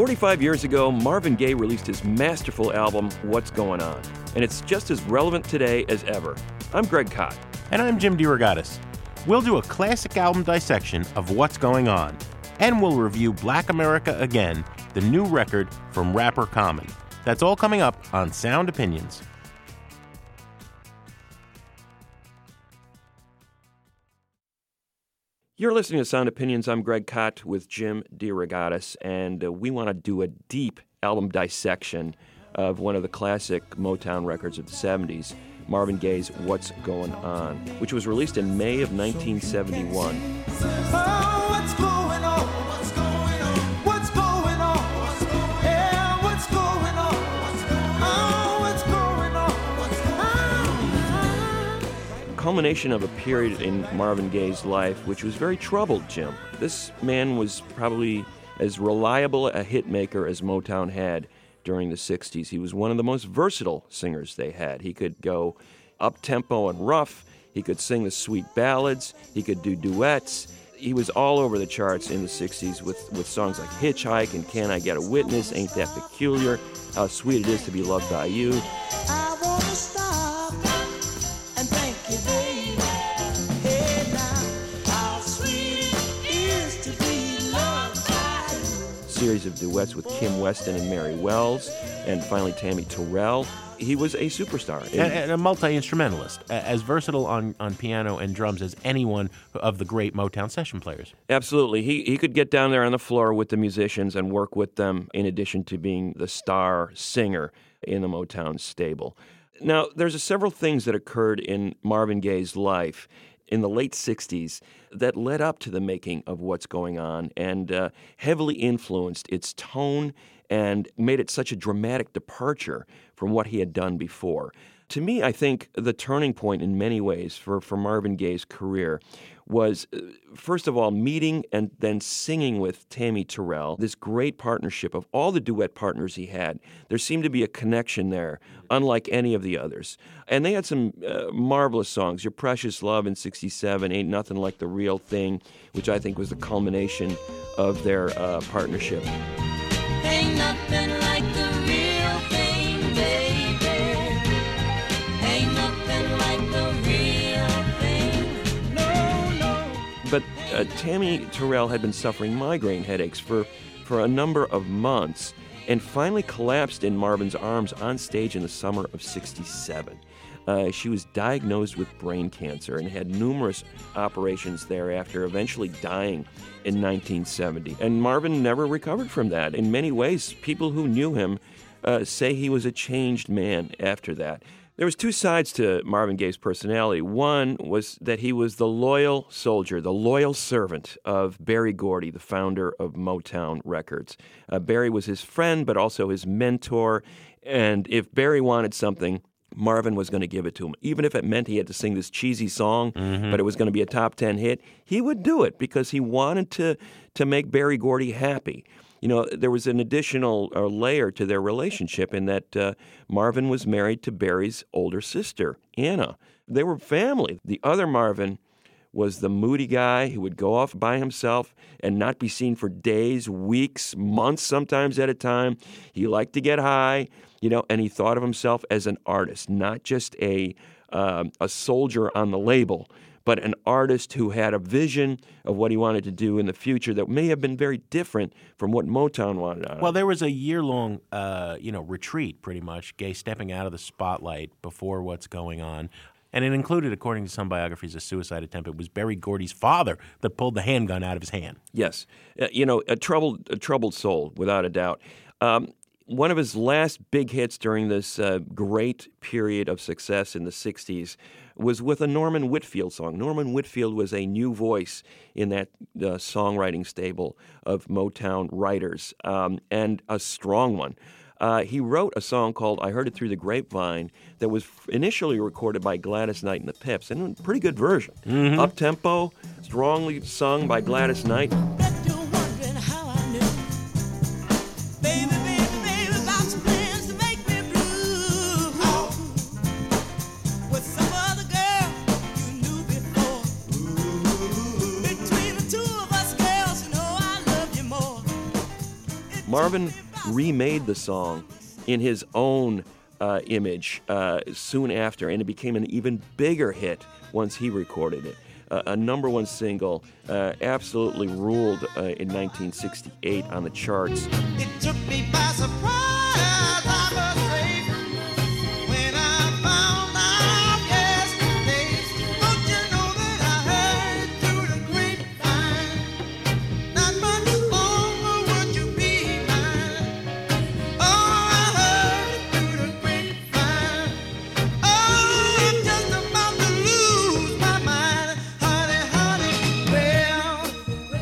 Playing. Forty-five years ago, Marvin Gaye released his masterful album, What's Going On, and it's just as relevant today as ever. I'm Greg Kot. And I'm Jim DeRogatis. We'll do a classic album dissection of what's going on, and we'll review Black America Again, the new record from rapper Common. That's all coming up on Sound Opinions. You're listening to Sound Opinions. I'm Greg Kot with Jim DeRogatis, and uh, we want to do a deep album dissection of one of the classic Motown records of the 70s, Marvin Gaye's What's Going On, which was released in May of 1971. Culmination of a period in Marvin Gaye's life which was very troubled, Jim. This man was probably as reliable a hit maker as Motown had during the 60s. He was one of the most versatile singers they had. He could go up tempo and rough, he could sing the sweet ballads, he could do duets. He was all over the charts in the 60s with, with songs like Hitchhike and Can I Get a Witness, Ain't That Peculiar, How Sweet It Is to Be Loved by You. Duets with Kim Weston and Mary Wells, and finally Tammy Terrell. He was a superstar. And, and a multi instrumentalist, as versatile on, on piano and drums as anyone of the great Motown session players. Absolutely. He, he could get down there on the floor with the musicians and work with them in addition to being the star singer in the Motown stable. Now, there's several things that occurred in Marvin Gaye's life in the late 60s that led up to the making of What's Going On and uh, heavily influenced its tone and made it such a dramatic departure from what he had done before. To me, I think the turning point in many ways for, for Marvin Gaye's career was, uh, first of all, meeting and then singing with Tammy Terrell, this great partnership of all the duet partners he had. There seemed to be a connection there, unlike any of the others. And they had some uh, marvelous songs. Your Precious Love in 67, Ain't Nothing Like the Real Thing, which I think was the culmination of their uh, partnership. Uh, Tammy Terrell had been suffering migraine headaches for, for a number of months and finally collapsed in Marvin's arms on stage in the summer of 67. Uh, she was diagnosed with brain cancer and had numerous operations thereafter, eventually dying in 1970. And Marvin never recovered from that. In many ways, people who knew him uh, say he was a changed man after that. There was two sides to Marvin Gaye's personality. One was that he was the loyal soldier, the loyal servant of Berry Gordy, the founder of Motown Records. Uh, Berry was his friend, but also his mentor. And if Berry wanted something, Marvin was going to give it to him. Even if it meant he had to sing this cheesy song, but it was going to be a top 10 hit, he would do it because he wanted to, to make Berry Gordy happy. You know, there was an additional uh, layer to their relationship in that uh, Marvin was married to Berry's older sister, Anna. They were family. The other Marvin was the moody guy who would go off by himself and not be seen for days, weeks, months, sometimes at a time. He liked to get high, you know, and he thought of himself as an artist, not just a um, a soldier on the label, but an artist who had a vision of what he wanted to do in the future that may have been very different from what Motown wanted. out Well, there was a year long, uh, you know, retreat, pretty much, Gaye stepping out of the spotlight before what's going on. And it included, according to some biographies, a suicide attempt. It was Berry Gordy's father that pulled the handgun out of his hand. Yes, Uh, you know, a troubled, a troubled soul, without a doubt. Um, one of his last big hits during this uh, great period of success in the '60s was with a Norman Whitfield song. Norman Whitfield was a new voice in that uh, songwriting stable of Motown writers, um, and a strong one. Uh, he wrote a song called I Heard It Through the Grapevine that was initially recorded by Gladys Knight and the Pips, and a pretty good version. Up tempo, strongly sung by Gladys Knight. Marvin remade the song in his own uh, image uh, soon after, and it became an even bigger hit once he recorded it. Uh, a number one single, uh, absolutely ruled uh, in 1968 on the charts.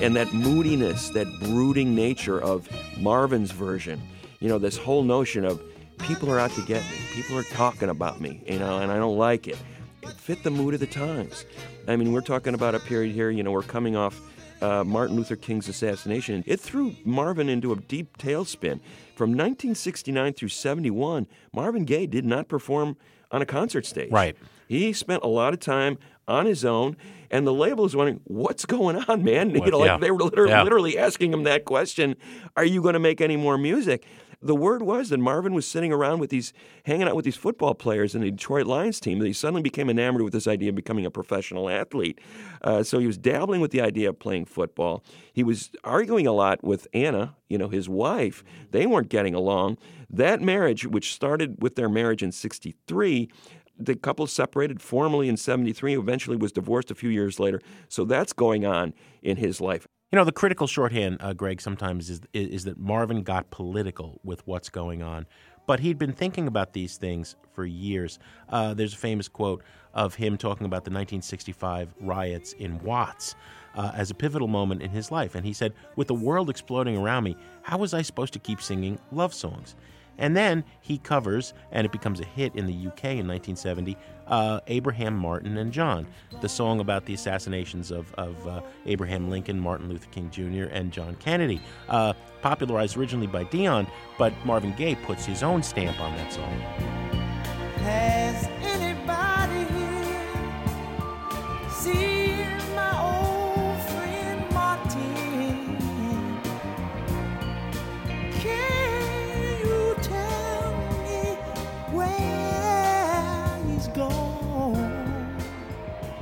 And that moodiness, that brooding nature of Marvin's version. You know, this whole notion of people are out to get me, people are talking about me, you know, and I don't like it. It fit the mood of the times. I mean, we're talking about a period here, you know, we're coming off uh, Martin Luther King's assassination. It threw Marvin into a deep tailspin. From 1969 through 71, Marvin Gaye did not perform on a concert stage. Right. He spent a lot of time on his own, and the label is wondering, "What's going on, man?" You What- know, like yeah. they were literally, Yeah. literally asking him that question: "Are you going to make any more music?" The word was that Marvin was sitting around with these, hanging out with these football players in the Detroit Lions team. That he suddenly became enamored with this idea of becoming a professional athlete. Uh, so he was dabbling with the idea of playing football. He was arguing a lot with Anna, you know, his wife. They weren't getting along. That marriage, which started with their marriage in '63, the couple separated formally in 73 eventually was divorced a few years later so that's going on in his life You know, the critical shorthand, uh, Greg, sometimes is, is that Marvin got political with what's going on, but he'd been thinking about these things for years. Uh, there's a famous quote of him talking about the 1965 riots in Watts uh, as a pivotal moment in his life, and he said, "With the world exploding around me, how was I supposed to keep singing love songs?" And then he covers, and it becomes a hit in the UK in 1970, uh, Abraham Martin and John, the song about the assassinations of, of uh, Abraham Lincoln, Martin Luther King Jr., and John Kennedy. Uh, popularized originally by Dion, but Marvin Gaye puts his own stamp on that song. Has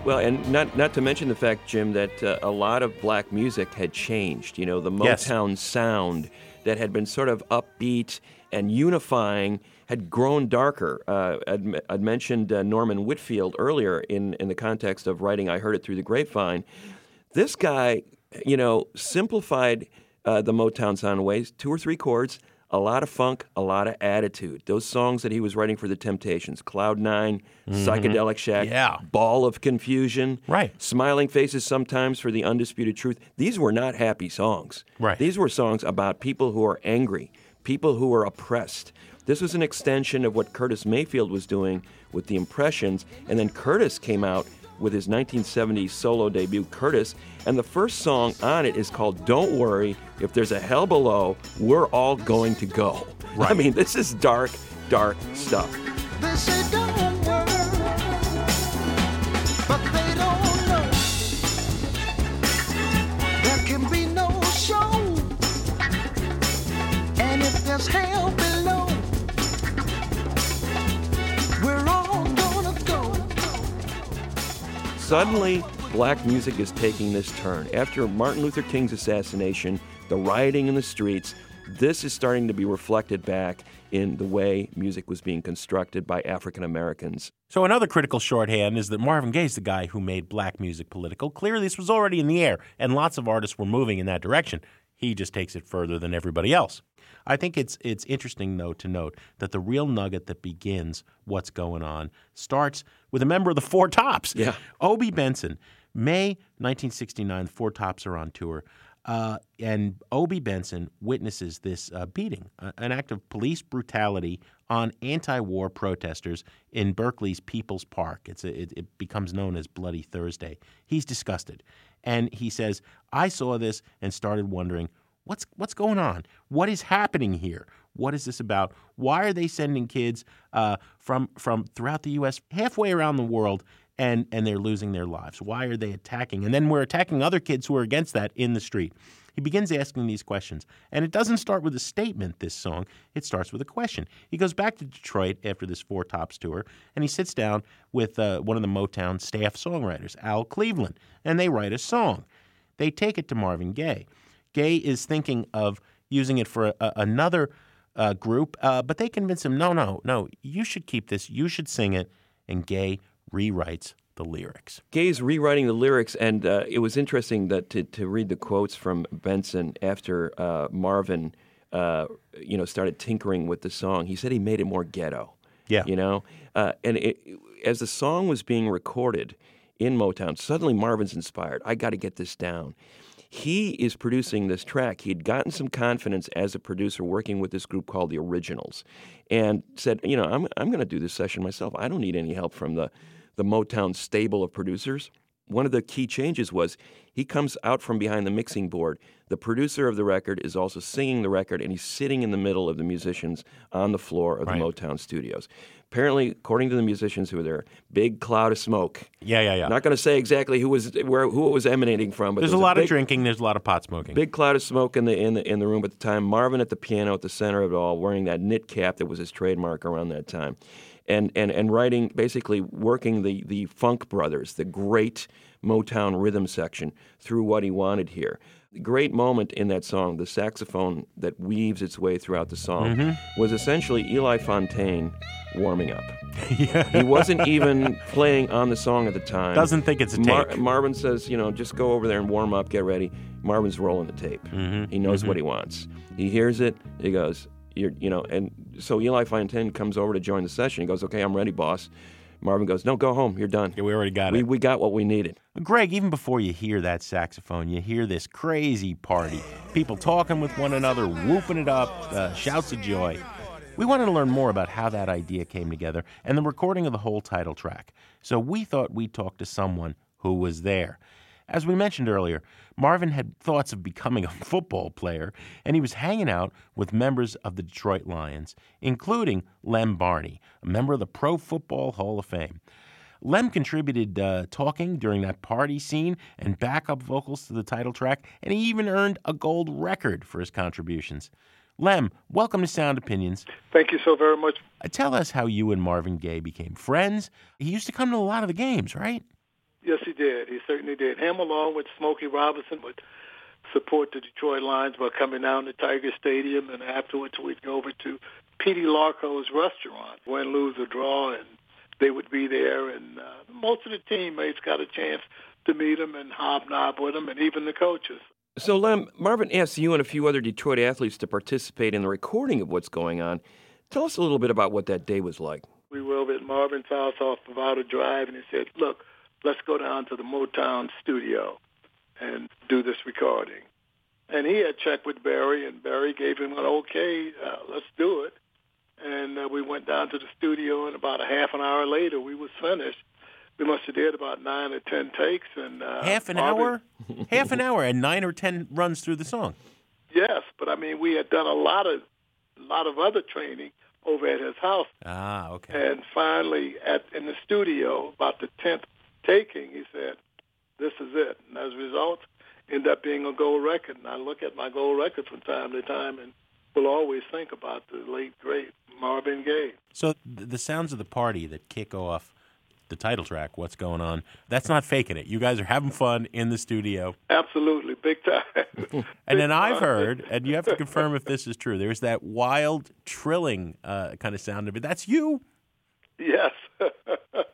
well and not not to mention the fact jim that uh, a lot of black music had changed you know the Yes. motown sound that had been sort of upbeat and unifying had grown darker. Uh, I'd, I'd mentioned uh, Norman Whitfield earlier in, in the context of writing I Heard It Through the Grapevine. This guy, you know, simplified uh, the Motown sound in ways, two or three chords, a lot of funk, a lot of attitude. Those songs that he was writing for the Temptations, Cloud 9 mm-hmm. Psychedelic Shack, Yeah. Ball of Confusion, Right. Smiling Faces sometimes for the Undisputed Truth. These were not happy songs. Right. These were songs about people who are angry, people who are oppressed. This was an extension of what Curtis Mayfield was doing with the Impressions, and then Curtis came out with his 1970 solo debut, Curtis, and the first song on it is called Don't Worry, If There's a Hell Below, We're All Going to Go. I mean, this is dark, dark stuff. Suddenly, black music is taking this turn. After Martin Luther King's assassination, the rioting in the streets, this is starting to be reflected back in the way music was being constructed by African Americans. So another critical shorthand is that Marvin Gaye's the guy who made black music political. Clearly, this was already in the air, and lots of artists were moving in that direction. He just takes it further than everybody else. I think it's it's interesting though to note that the real nugget that begins what's going on starts with a member of the Four Tops. Yeah. Obie Benson, May 1969. The Four Tops are on tour. Uh, and Obie Benson witnesses this uh, beating, uh, an act of police brutality on anti-war protesters in Berkeley's People's Park. It's a, it, it becomes known as Bloody Thursday. He's disgusted, and he says, "I saw this and started wondering what's what's going on. What is happening here? What is this about? Why are they sending kids uh, from from throughout the U.S. halfway around the world?" And, and they're losing their lives. Why are they attacking? And then we're attacking other kids who are against that in the street. He begins asking these questions. And it doesn't start with a statement, this song. It starts with a question. He goes back to Detroit after this Four Tops tour, and he sits down with uh, one of the Motown staff songwriters, Al Cleveland, and they write a song. They take it to Marvin Gaye. Gaye is thinking of using it for a, a, another uh, group, uh, but they convince him, no, no, no, you should keep this. You should sing it. And Gaye rewrites the lyrics. Gaye's rewriting the lyrics, and uh, it was interesting that to, to read the quotes from Benson after uh, Marvin, uh, you know, started tinkering with the song. He said he made it more ghetto. Yeah. you know, uh, and it, as the song was being recorded in Motown, suddenly Marvin's inspired. I got to get this down. He is producing this track. He'd gotten some confidence as a producer working with this group called the Originals and said, you know, I'm, I'm going to do this session myself. I don't need any help from the, the Motown stable of producers. One of the key changes was he comes out from behind the mixing board. The producer of the record is also singing the record, and he's sitting in the middle of the musicians on the floor of Right. the Motown studios. Apparently, according to the musicians who were there, big cloud of smoke. Yeah, yeah, yeah. Not going to say exactly who was where who it was emanating from, but There's there a lot of big- drinking. There's a lot of pot smoking. Big cloud of smoke in the in the in the room at the time. Marvin at the piano at the center of it all, wearing that knit cap that was his trademark around that time, and and and writing basically working the the Funk Brothers, the great Motown rhythm section through what he wanted here. Great moment in that song, the saxophone that weaves its way throughout the song, Mm-hmm. was essentially Eli Fontaine warming up. He wasn't even playing on the song at the time. Doesn't think it's a Mar- take. Marvin says, you know, just go over there and warm up, get ready. Marvin's rolling the tape. Mm-hmm. He knows what he wants. He hears it. He goes, you're, you know, and so Eli Fontaine comes over to join the session. He goes, okay, I'm ready, boss. Marvin goes, no, go home. You're done. Yeah, we already got we, it. we got what we needed. Greg, even before you hear that saxophone, you hear this crazy party. People talking with one another, whooping it up, uh, shouts of joy. We wanted to learn more about how that idea came together and the recording of the whole title track. So we thought we'd talk to someone who was there. As we mentioned earlier, Marvin had thoughts of becoming a football player, and he was hanging out with members of the Detroit Lions, including Lem Barney, a member of the Pro Football Hall of Fame. Lem contributed uh, talking during that party scene and backup vocals to the title track, and he even earned a gold record for his contributions. Lem, welcome to Sound Opinions. Thank you so very much. Uh, tell us how you and Marvin Gaye became friends. He used to come to a lot of the games, right? Yes, he did. He certainly did. Him along with Smokey Robinson would support the Detroit Lions by coming down to Tiger Stadium, and afterwards we'd go over to Petey Larco's restaurant, win, lose, or draw, and they would be there. And uh, most of the teammates got a chance to meet him and hobnob with him, and even the coaches. So, Lem, Marvin asked you and a few other Detroit athletes to participate in the recording of what's going on. Tell us a little bit about what that day was like. we were over at Marvin's house off of Outer Drive, and he said, "Look, let's go down to the Motown studio and do this recording." And he had checked with Berry, and Berry gave him an okay, uh, let's do it. And uh, we went down to the studio, and about a half an hour later, we was finished. We must have did about nine or ten takes, and uh, Half an Marvin- hour? Half an hour and nine or ten runs through the song. Yes, but I mean, we had done a lot of, lot of other training over at his house. Ah, okay. And finally, at in the studio, about the tenth taking, he said, "This is it." And as a result, end up being a gold record. And I look at my gold record from time to time, and will always think about the late great Marvin Gaye. So the sounds of the party that kick off the title track, "What's Going On," that's not faking it. You guys are having fun in the studio. Absolutely, big time. And then I've heard, and you have to confirm if this is true. There's that wild trilling uh, kind of sound of it. That's you. yes,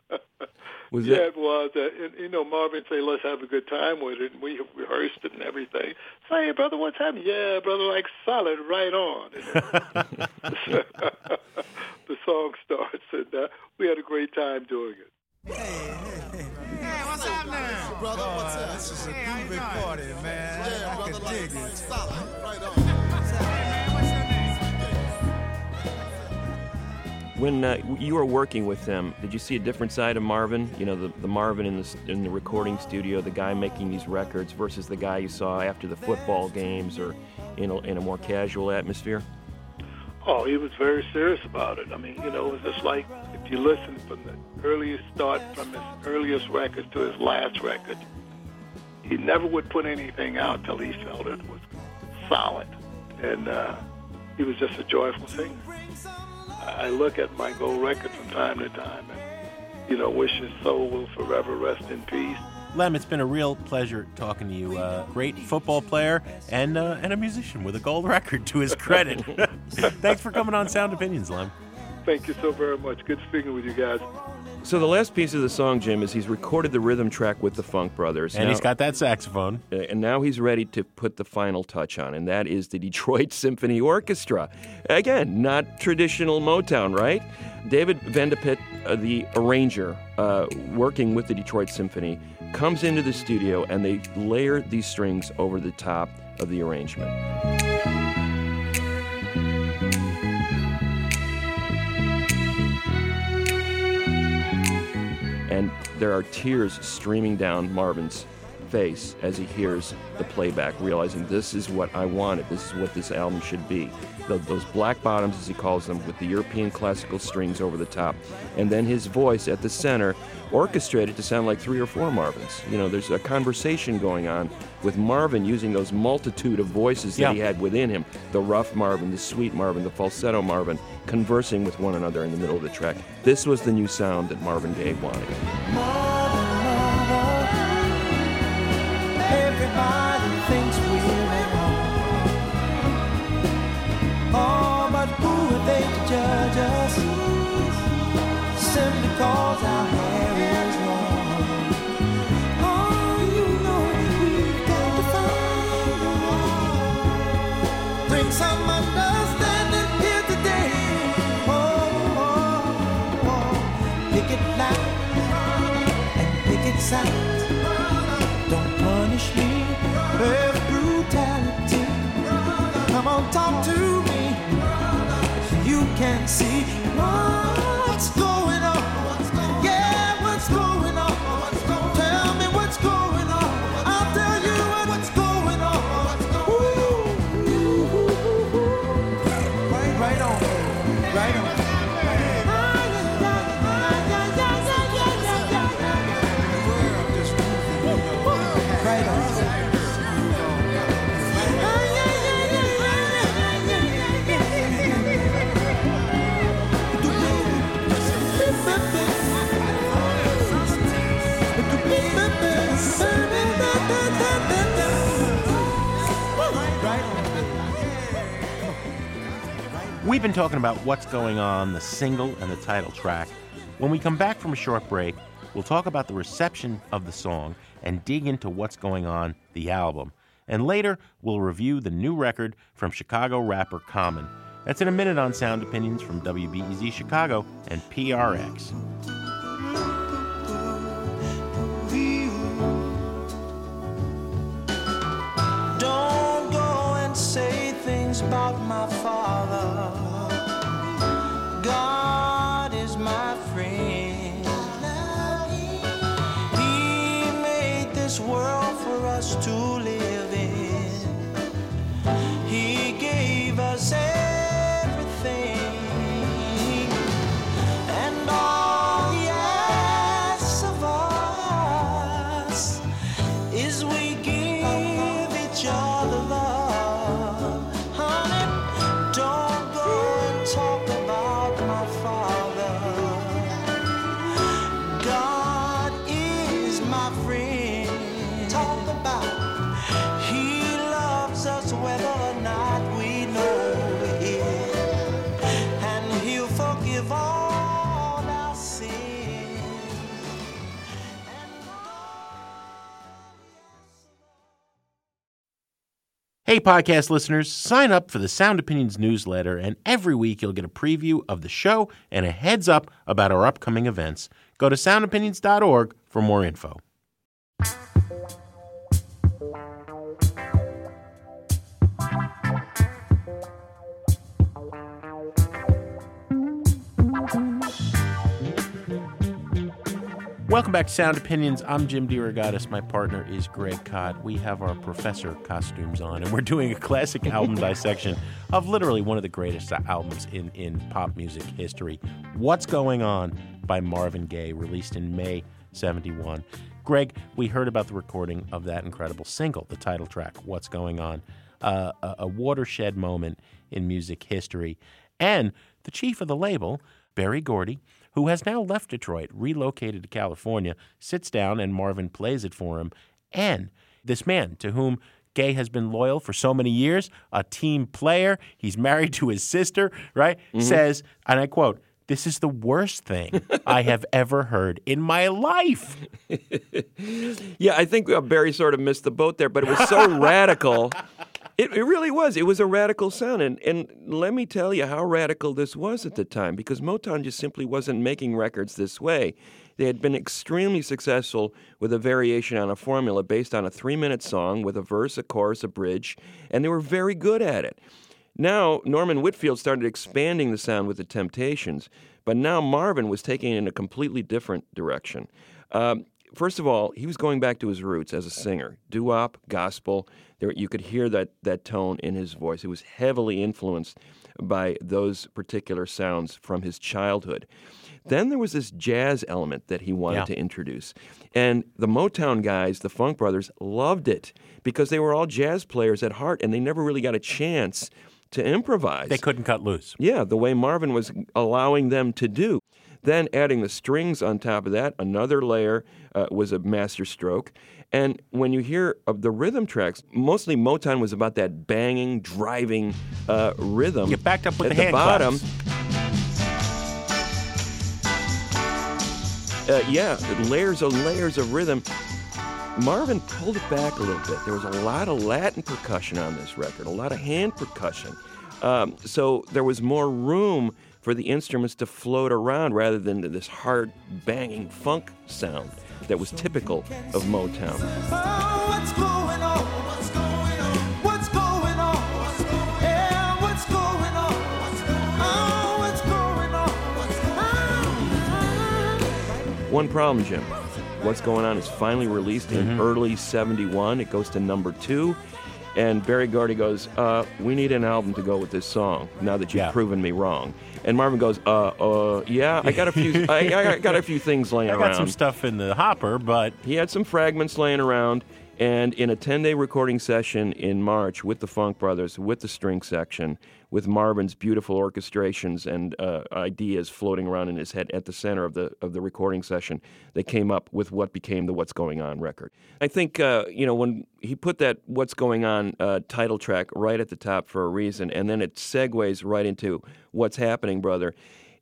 Was yeah, it? it was. Uh, and, you know, Marvin said, let's have a good time with it. And we rehearsed it and everything. Say, hey, brother, what's happening? Yeah, brother, like solid, right on. The song starts, and uh, we had a great time doing it. Hey, what's up now? Brother, what's up? This is a groovy party, man. Yeah, brother, I can dig it. Solid, right on. When uh, you were working with them, did you see a different side of Marvin? You know, the, the Marvin in the in the recording studio, the guy making these records, versus the guy you saw after the football games or in a, in a more casual atmosphere. Oh, he was very serious about it. I mean, you know, it was just like if you listen from the earliest start, from his earliest records to his last record, he never would put anything out till he felt it was solid. And uh, he was just a joyful singer. I look at my gold record from time to time and, you know, wish his soul will forever rest in peace. Lem, it's been a real pleasure talking to you. Uh, great football player and uh, and a musician with a gold record to his credit. Thanks for coming on Sound Opinions, Lem. Thank you so very much. Good speaking with you guys. So the last piece of the song, Jim, is he's recorded the rhythm track with the Funk Brothers, And Now- he's got that saxophone. Uh, and now he's ready to put the final touch on, and that is the Detroit Symphony Orchestra. Again, not traditional Motown, right? David Van DePitte, uh, the arranger, uh, working with the Detroit Symphony, comes into the studio and they layer these strings over the top of the arrangement. And there are tears streaming down Marvin's face as he hears the playback, realizing this is what I wanted, this is what this album should be. Tho- those black bottoms, as he calls them, with the European classical strings over the top, and then his voice at the center, orchestrated to sound like three or four Marvins. You know, there's a conversation going on with Marvin using those multitude of voices that Yeah. he had within him the rough Marvin, the sweet Marvin, the falsetto Marvin, conversing with one another in the middle of the track. This was the new sound that Marvin Gaye wanted. Sound. Don't punish me with brutality. Come on, talk to me. You can see what's going We've been talking about what's going on, the single and the title track. When we come back from a short break, we'll talk about the reception of the song and dig into what's going on the album. And later, we'll review the new record from Chicago rapper Common. That's in a minute on Sound Opinions from WBEZ Chicago and PRX. About my father. God is my friend. He made this world Hey, podcast listeners, sign up for the Sound Opinions newsletter, and every week you'll get a preview of the show and a heads up about our upcoming events. Go to soundopinions.org for more info. Welcome back to Sound Opinions. I'm Jim DeRogatis. My partner is Greg Kot. We have our professor costumes on, and we're doing a classic album dissection of literally one of the greatest albums in, in pop music history. What's Going On by Marvin Gaye, released in May 71. Greg, we heard about the recording of that incredible single, the title track, What's Going On, uh, a, a watershed moment in music history. And the chief of the label, Berry Gordy, who has now left Detroit, relocated to California, sits down and Marvin plays it for him. And this man to whom Gaye has been loyal for so many years, a team player, he's married to his sister, right? Says, and I quote, this is the worst thing I have ever heard in my life. Yeah, I think uh, Berry sort of missed the boat there, but it was so radical. It, it really was. It was a radical sound. And, and let me tell you how radical this was at the time, because Motown just simply wasn't making records this way. They had been extremely successful with a variation on a formula based on a three minute song with a verse, a chorus, a bridge, and they were very good at it. Now, Norman Whitfield started expanding the sound with the Temptations, but now Marvin was taking it in a completely different direction. Um, first of all, he was going back to his roots as a singer, doo-wop, gospel. There, you could hear that that tone in his voice. It was heavily influenced by those particular sounds from his childhood. Then there was this jazz element that he wanted Yeah. to introduce. And the Motown guys, the Funk Brothers, loved it because they were all jazz players at heart and they never really got a chance to improvise. They couldn't cut loose. Yeah, the way Marvin was allowing them to do. Then adding the strings on top of that, another layer uh, was a master stroke. And when you hear of the rhythm tracks, mostly Motown was about that banging, driving uh, rhythm. You backed up with at the the, bottom. Uh, yeah, layers of layers of rhythm. Marvin pulled it back a little bit. There was a lot of Latin percussion on this record, a lot of hand percussion. Um, so there was more room for the instruments to float around rather than this hard banging funk sound that was typical of Motown. Oh, what's going on? What's going on? What's going on? Yeah, what's going on? Oh, what's going on? One problem, Jim. What's Going On is finally released in mm-hmm. early 71. It goes to number two. And Berry Gordy goes, uh, We need an album to go with this song now that you've Yeah. proven me wrong. And Marvin goes, uh, uh, yeah, I got a few, I, I got a few things laying I around. I got some stuff in the hopper, but He had some fragments laying around, and in a 10 day recording session in March with the Funk Brothers, with the string section, with Marvin's beautiful orchestrations and uh, ideas floating around in his head at the center of the, of the recording session, they came up with what became the What's Going On record. I think, uh, you know, when he put that What's Going On uh, title track right at the top for a reason, and then it segues right into What's Happening, Brother.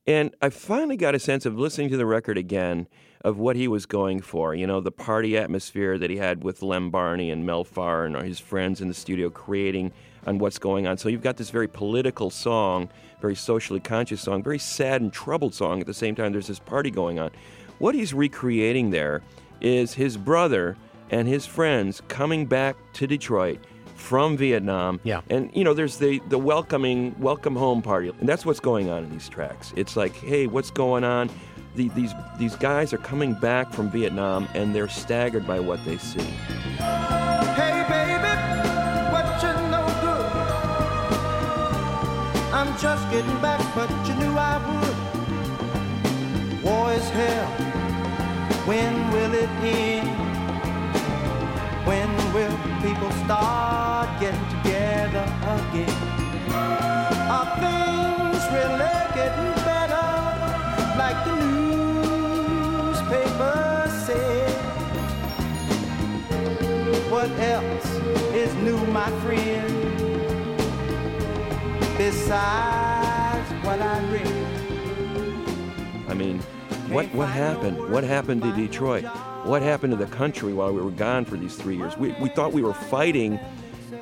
And I finally got a sense of listening to the record again of what he was going for. You know, the party atmosphere that he had with Lem Barney and Mel Farr and his friends in the studio creating on what's going on. So you've got this very political song, very socially conscious song, very sad and troubled song. At the same time, there's this party going on. What he's recreating there is his brother and his friends coming back to Detroit from Vietnam. Yeah. And you know, there's the the welcoming welcome home party, and that's what's going on in these tracks. It's like, hey, what's going on? The, these these guys are coming back from Vietnam, and they're staggered by what they see. Getting back, but you knew I would. War is hell. When will it end? When will people start getting together again? Are things really getting better? Like the newspapers say. What else is new, my friend? Besides I mean, what what happened? What happened to Detroit? What happened to the country while we were gone for these three years? We, we thought we were fighting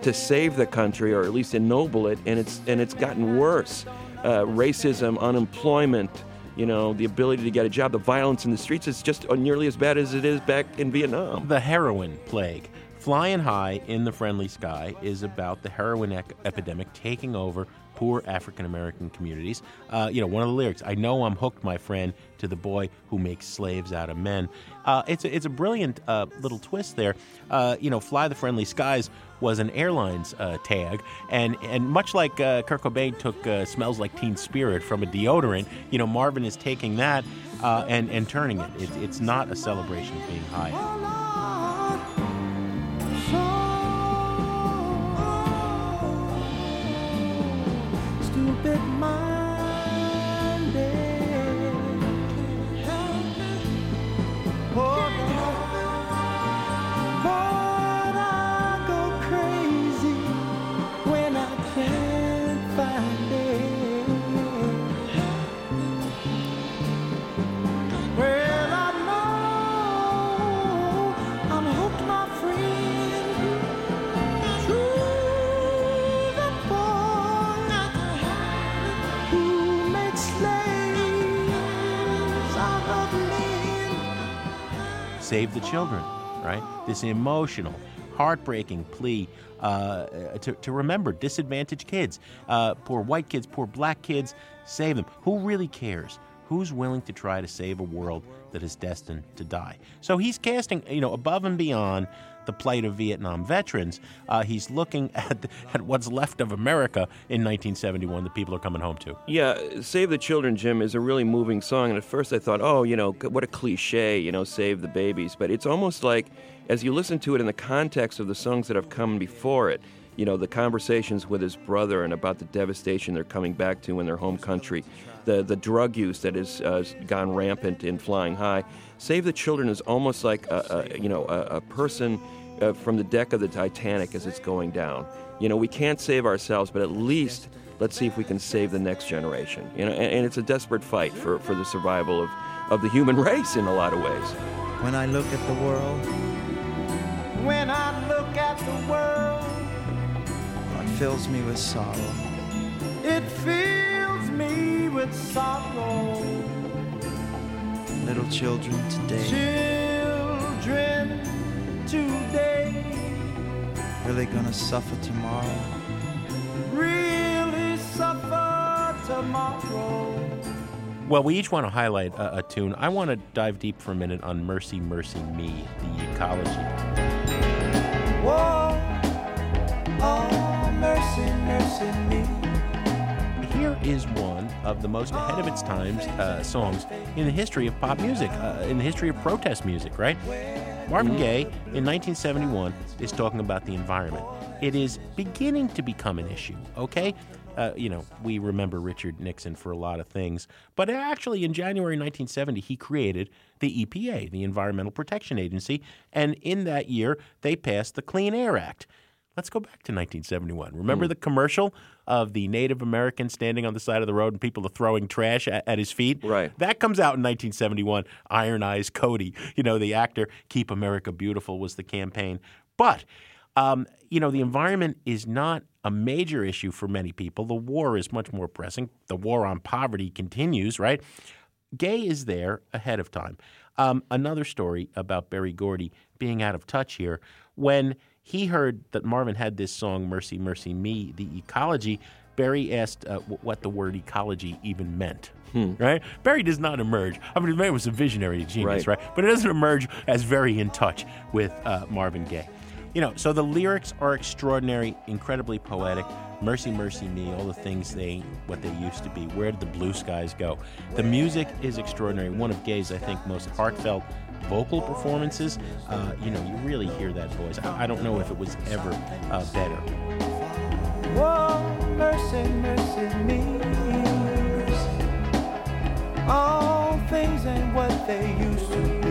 to save the country or at least ennoble it, and it's and it's gotten worse. Uh, racism, unemployment, you know, the ability to get a job, the violence in the streets is just nearly as bad as it is back in Vietnam. The heroin plague. Flying High in the Friendly Sky is about the heroin ec- epidemic taking over poor African American communities. Uh, you know, one of the lyrics, I know I'm hooked, my friend, to the boy who makes slaves out of men. Uh, it's, a, it's a brilliant uh, little twist there. Uh, you know, Fly the Friendly Skies was an airline's uh, tag, and, and much like uh, Kurt Cobain took Smells Like Teen Spirit from a deodorant, you know, Marvin is taking that and, and turning it. it. It's not a celebration of being high. Stupid minded. Oh, Save the children, right? This emotional, heartbreaking plea uh, to, to remember disadvantaged kids, uh, poor white kids, poor black kids, save them. Who really cares? Who's willing to try to save a world that is destined to die? So he's casting, you know, above and beyond the plight of Vietnam veterans. Uh, he's looking at at what's left of America in 1971 that people are coming home to. Yeah, Save the Children, Jim, is a really moving song. And at first I thought, oh, you know, what a cliche, you know, save the babies. But it's almost like, as you listen to it in the context of the songs that have come before it, you know, the conversations with his brother and about the devastation they're coming back to in their home country, the, the drug use that has uh, gone rampant in Flying High. Save the Children is almost like, a, a you know, a, a person uh, from the deck of the Titanic as it's going down. You know, we can't save ourselves, but at least let's see if we can save the next generation. You know, and, and it's a desperate fight for, for the survival of, of the human race in a lot of ways. When I look at the world, when I look at the world, it fills me with sorrow. It fills me with sorrow. Little children today. Children today. Really gonna suffer tomorrow. Really suffer tomorrow. Well, we each want to highlight a, a tune. I want to dive deep for a minute on Mercy, Mercy Me, the ecology. Whoa, oh, is one of the most ahead of its times uh, songs in the history of pop music, uh, in the history of protest music, right? Marvin Gaye in 1971 is talking about the environment. It is beginning to become an issue, okay? Uh, you know, we remember Richard Nixon for a lot of things, but actually in January 1970, he created the EPA, the Environmental Protection Agency, and in that year, they passed the Clean Air Act. Let's go back to 1971. Remember the commercial of the Native American standing on the side of the road and people are throwing trash at, at his feet? Right. That comes out in 1971. Iron Eyes Cody, you know, the actor, Keep America Beautiful was the campaign. But, um, you know, the environment is not a major issue for many people. The war is much more pressing. The war on poverty continues, right? Gaye is there ahead of time. Um, another story about Berry Gordy being out of touch here. When he heard that Marvin had this song, Mercy, Mercy Me, the ecology, Berry asked uh, w- what the word ecology even meant. Right? Barry does not emerge. I mean, the man was a visionary genius, Right. right? But it doesn't emerge as very in touch with uh, Marvin Gaye. You know, so the lyrics are extraordinary, incredibly poetic. Mercy, mercy me, all the things they what they used to be. Where did the blue skies go? The music is extraordinary. One of Gaye's, I think, most heartfelt vocal performances. Uh, you know, you really hear that voice. I, I don't know if it was ever uh, better. Whoa, mercy, mercy me. All things what they used to be.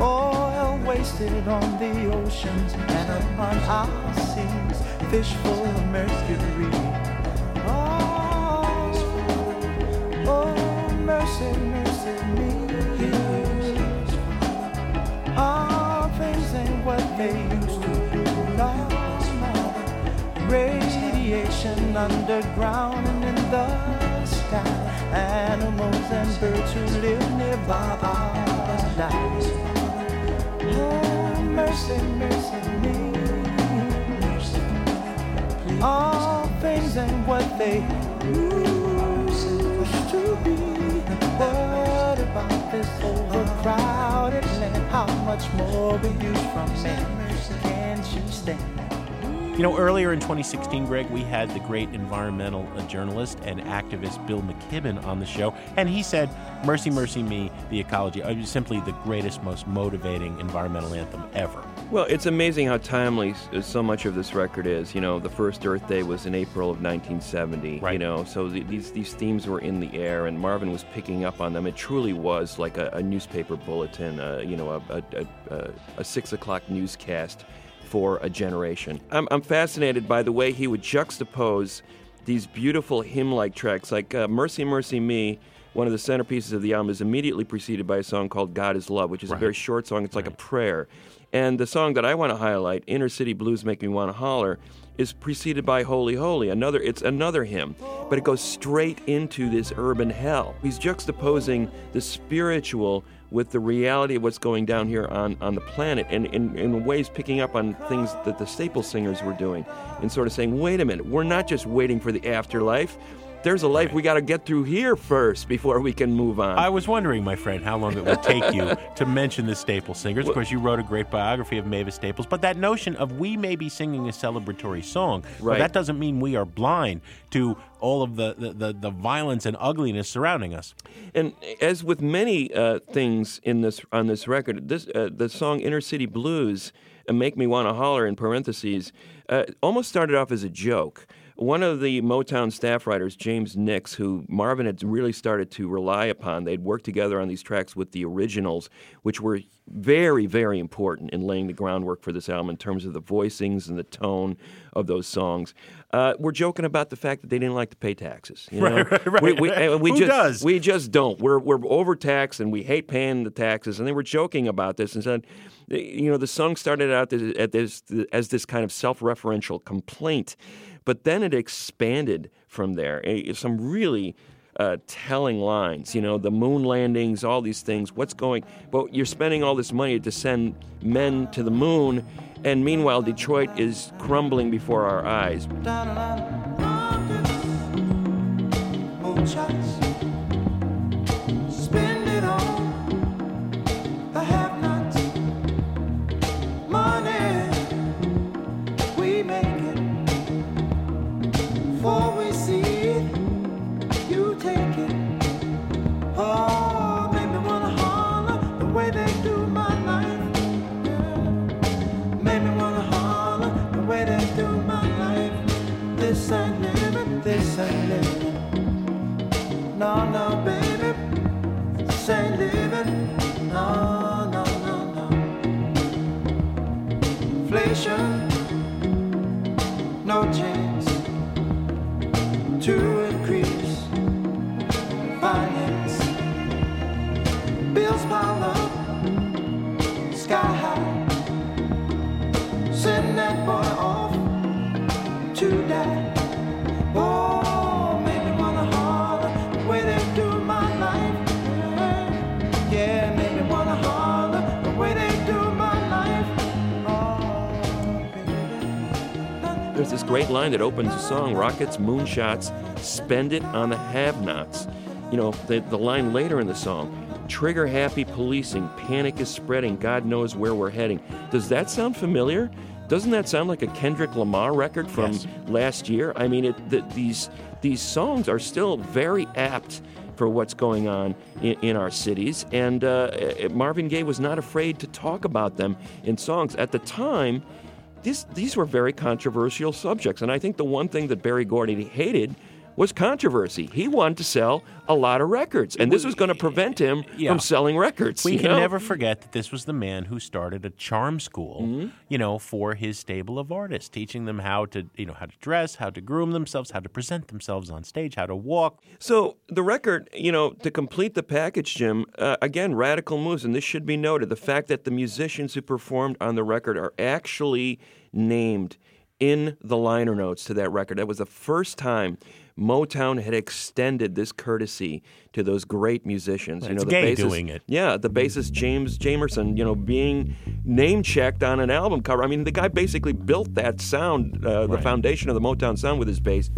Oil wasted on the oceans and upon our seas. Fish full of mercury. Oh, oh, mercy, mercy me. they used to do now is raise radiation underground and in the sky. Animals and birds who live nearby are nice. Oh, mercy, mercy me. All things and what they used to be. About this overcrowded land? How much more from? Can't you stand? You know, earlier in 2016, Greg, we had the great environmental uh, journalist and activist Bill McKibben on the show, and he said, Mercy, Mercy Me, the ecology, uh, is simply the greatest, most motivating environmental anthem ever. Well, it's amazing how timely so much of this record is. You know, the first Earth Day was in April of 1970. You know, so the, these these themes were in the air, and Marvin was picking up on them. It truly was like a, a newspaper bulletin. Uh, you know, a, a, a, a, a six o'clock newscast for a generation. I'm, I'm fascinated by the way he would juxtapose these beautiful hymn-like tracks, like uh, "Mercy, Mercy Me." One of the centerpieces of the album is immediately preceded by a song called "God Is Love," which is a very short song. It's like a prayer. And the song that I want to highlight, "Inner City Blues Make Me Want to Holler," is preceded by "Holy Holy." Another, it's another hymn, but it goes straight into this urban hell. He's juxtaposing the spiritual with the reality of what's going down here on, on the planet, and in, in ways picking up on things that the Staple Singers were doing, and sort of saying, "Wait a minute, we're not just waiting for the afterlife." There's a life we got to get through here first before we can move on. I was wondering, my friend, how long it would take you to mention the Staples singers. Of course, you wrote a great biography of Mavis Staples, but that notion of we may be singing a celebratory song, well, that doesn't mean we are blind to all of the, the, the, the violence and ugliness surrounding us. And as with many uh, things in this on this record, this uh, the song "Inner City Blues" uh, "Make Me Want to Holler" in parentheses uh, almost started off as a joke. One of the Motown staff writers, James Nyx, who Marvin had really started to rely upon, they'd worked together on these tracks with the originals, which were very, very important in laying the groundwork for this album in terms of the voicings and the tone of those songs. Uh, we're joking about the fact that they didn't like to pay taxes. You know? Right, right, We, we, right. we Who just, does? We just don't. We're we're overtaxed and we hate paying the taxes. And they were joking about this and said, you know, the song started out as, at this, as this kind of self-referential complaint, but then it expanded from there. Some really uh, telling lines, you know, the moon landings, all these things. What's going? But you're spending all this money to send men to the moon, and meanwhile, Detroit is crumbling before our eyes. This ain't living, this ain't living. No, no, baby, this ain't living. No, no, no, no. Inflation, no chance this great line that opens the song Rockets, Moonshots, Spend It on the Have Nots. You know, the, the line later in the song Trigger happy policing, panic is spreading, God knows where we're heading. Does that sound familiar? Doesn't that sound like a Kendrick Lamar record from Yes. last year? I mean, it, the, these, these songs are still very apt for what's going on in, in our cities. And uh, Marvin Gaye was not afraid to talk about them in songs. At the time, these, these were very controversial subjects. And I think the one thing that Berry Gordy hated was controversy. He wanted to sell a lot of records, and this was going to prevent him Yeah. from selling records. We can know? never forget that this was the man who started a charm school, Mm-hmm. you know, for his stable of artists, teaching them how to, you know, how to dress, how to groom themselves, how to present themselves on stage, how to walk. So the record, you know, to complete the package, Jim, uh, again, radical moves, and this should be noted: the fact that the musicians who performed on the record are actually named in the liner notes to that record. That was the first time Motown had extended this courtesy to those great musicians. It's Gaye doing it. Yeah, the bassist James Jamerson, you know, being name checked on an album cover. I mean, the guy basically built that sound, uh, the Right. foundation of the Motown sound with his bass.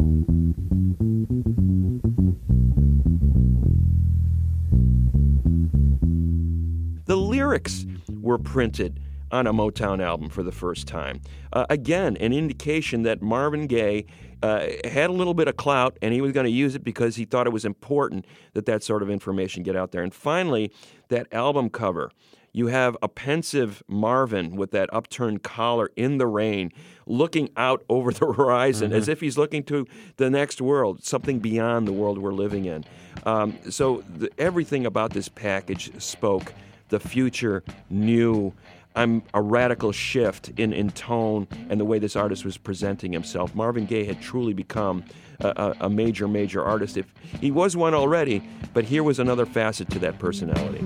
The lyrics were printed on a Motown album for the first time. Uh, again, an indication that Marvin Gaye uh, had a little bit of clout and he was going to use it because he thought it was important that that sort of information get out there. And finally, that album cover. You have a pensive Marvin with that upturned collar in the rain, looking out over the horizon as if he's looking to the next world, something beyond the world we're living in. Um, so the, everything about this package spoke the future, new. I'm a radical shift in, in tone and the way this artist was presenting himself. Marvin Gaye had truly become a, a, a major, major artist. If he was one already, but here was another facet to that personality.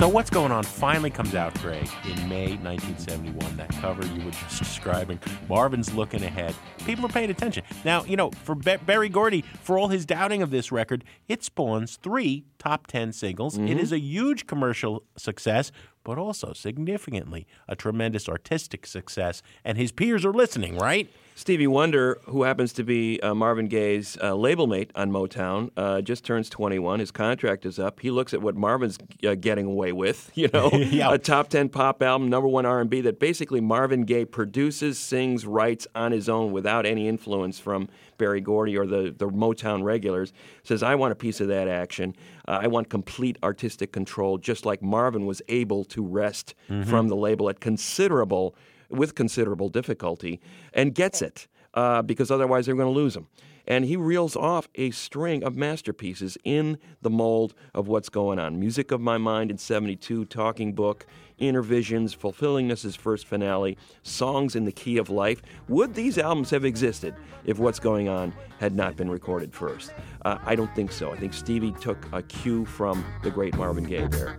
So what's going on finally comes out, Greg, in May 1971. That cover you were just describing. Marvin's looking ahead. People are paying attention. Now, you know, for Be- Berry Gordy, for all his doubting of this record, it spawns three top 10 singles. It mm-hmm. is a huge commercial success, but also significantly a tremendous artistic success. And his peers are listening, right? Stevie Wonder, who happens to be uh, Marvin Gaye's uh, label mate on Motown, uh, just turns 21. His contract is up. He looks at what Marvin's uh, getting away with. You know, Yeah. a top 10 pop album, number one R&B that basically Marvin Gaye produces, sings, writes on his own without any influence from Berry Gordy or the, the Motown regulars. Says, I want a piece of that action. Uh, I want complete artistic control, just like Marvin was able to wrest from the label at considerable with considerable difficulty and gets it uh, because otherwise they're going to lose him. And he reels off a string of masterpieces in the mold of what's going on. Music of My Mind in 72, Talking Book, Innervisions, Fulfillingness' his first finale, Songs in the Key of Life. Would these albums have existed if What's Going On had not been recorded first? Uh, I don't think so. I think Stevie took a cue from the great Marvin Gaye there.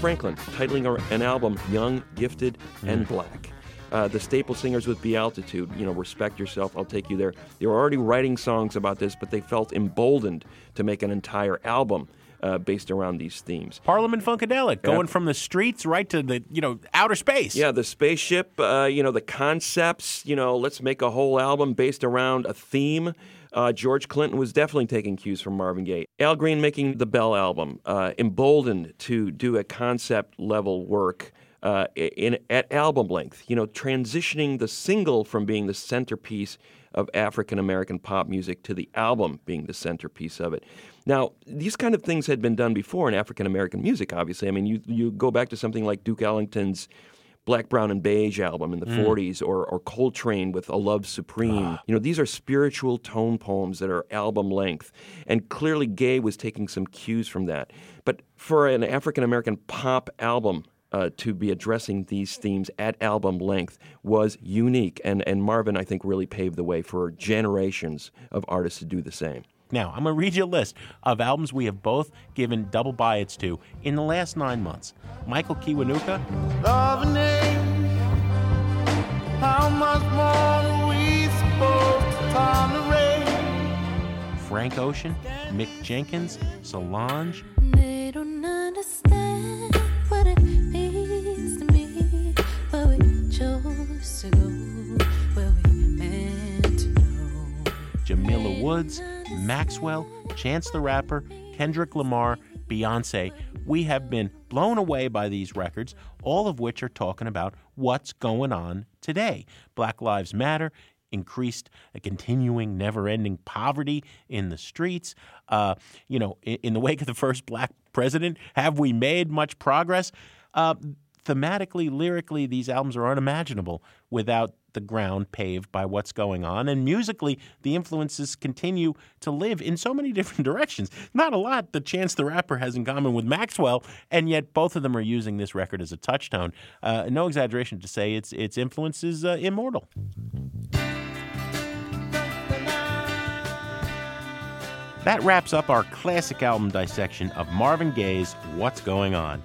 Franklin titling an album Young, Gifted, and Black. Uh, the Staple Singers with Be Altitude, you know, Respect Yourself, I'll Take You There. They were already writing songs about this, but they felt emboldened to make an entire album uh, based around these themes. Parliament Funkadelic, going from the streets right to the, you know, outer space. Yeah, the spaceship, uh, you know, the concepts, you know, let's make a whole album based around a theme. Uh, George Clinton was definitely taking cues from Marvin Gaye. Al Green making the Belle album, uh, emboldened to do a concept level work uh, in at album length. You know, transitioning the single from being the centerpiece of African American pop music to the album being the centerpiece of it. Now, these kind of things had been done before in African American music. Obviously, I mean, you you go back to something like Duke Ellington's Black, Brown, and Beige album in the 40s, or, or Coltrane with A Love Supreme. You know, these are spiritual tone poems that are album length. And clearly, Gaye was taking some cues from that. But for an African American pop album, uh, to be addressing these themes at album length was unique. And, and Marvin, I think, really paved the way for generations of artists to do the same. Now, I'm going to read you a list of albums we have both given double buy-its to in the last nine months. Michael Kiwanuka, Loving it. How much more we supposed to tolerate? Frank Ocean, Mick Jenkins, Solange, They don't understand what it means to me, but we chose to go where we meant to know. Jamila Woods, Maxwell, Chance the Rapper, Kendrick Lamar, Beyonce. We have been blown away by these records, all of which are talking about what's going on today. Black Lives Matter, increased, a continuing, never ending poverty in the streets. Uh, you know, in, in the wake of the first black president, have we made much progress? Uh, thematically, lyrically, these albums are unimaginable without the the ground paved by what's going on. And musically, the influences continue to live in so many different directions. Not a lot that Chance the Rapper has in common with Maxwell, and yet both of them are using this record as a touchstone. Uh, no exaggeration to say its its influence is uh, immortal. That wraps up our classic album dissection of Marvin Gaye's What's Going On.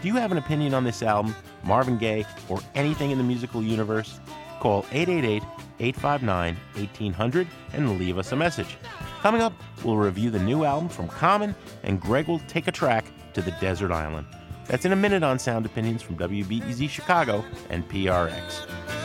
Do you have an opinion on this album, Marvin Gaye, or anything in the musical universe? Call 888 859 1800 and leave us a message. Coming up, we'll review the new album from Common, and Greg will take a track to the desert island. That's in a minute on Sound Opinions from WBEZ Chicago and PRX.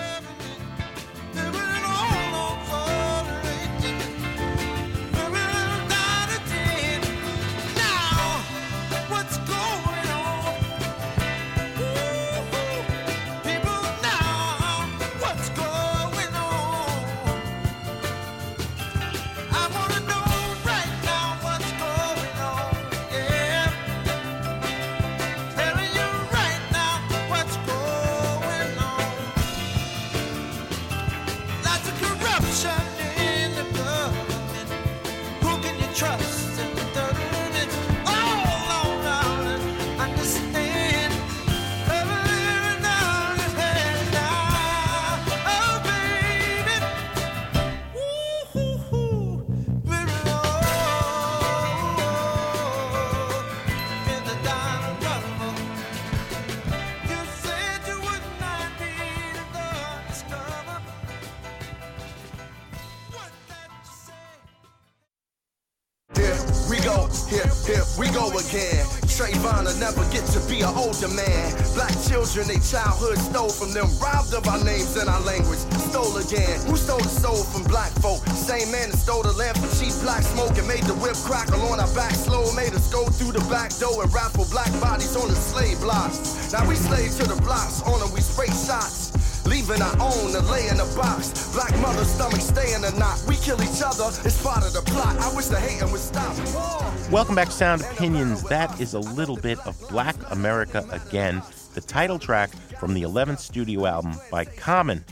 Back Sound Opinions. That is a little bit of Black America Again, the title track from the 11th studio album by Common.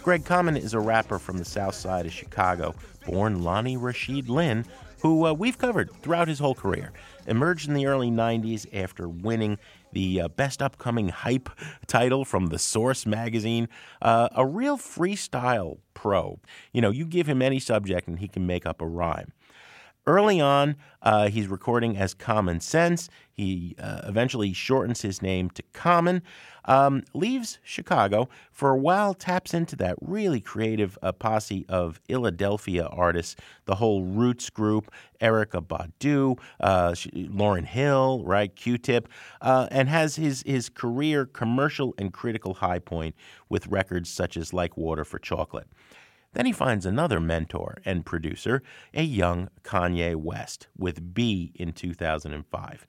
Greg Common is a rapper from the south side of Chicago, born Lonnie Rashid Lynn, who uh, we've covered throughout his whole career. Emerged in the early 90s after winning the uh, Best Upcoming Hype title from The Source magazine. Uh, a real freestyle pro. You know, you give him any subject and he can make up a rhyme. Early on, uh, he's recording as Common Sense. He uh, eventually shortens his name to Common, um, leaves Chicago for a while, taps into that really creative uh, posse of Philadelphia artists, the whole Roots group, Erykah Badu, uh, Lauryn Hill, right, Q-Tip, uh, and has his his career commercial and critical high point with records such as Like Water for Chocolate. Then he finds another mentor and producer, a young Kanye West, with Be in 2005.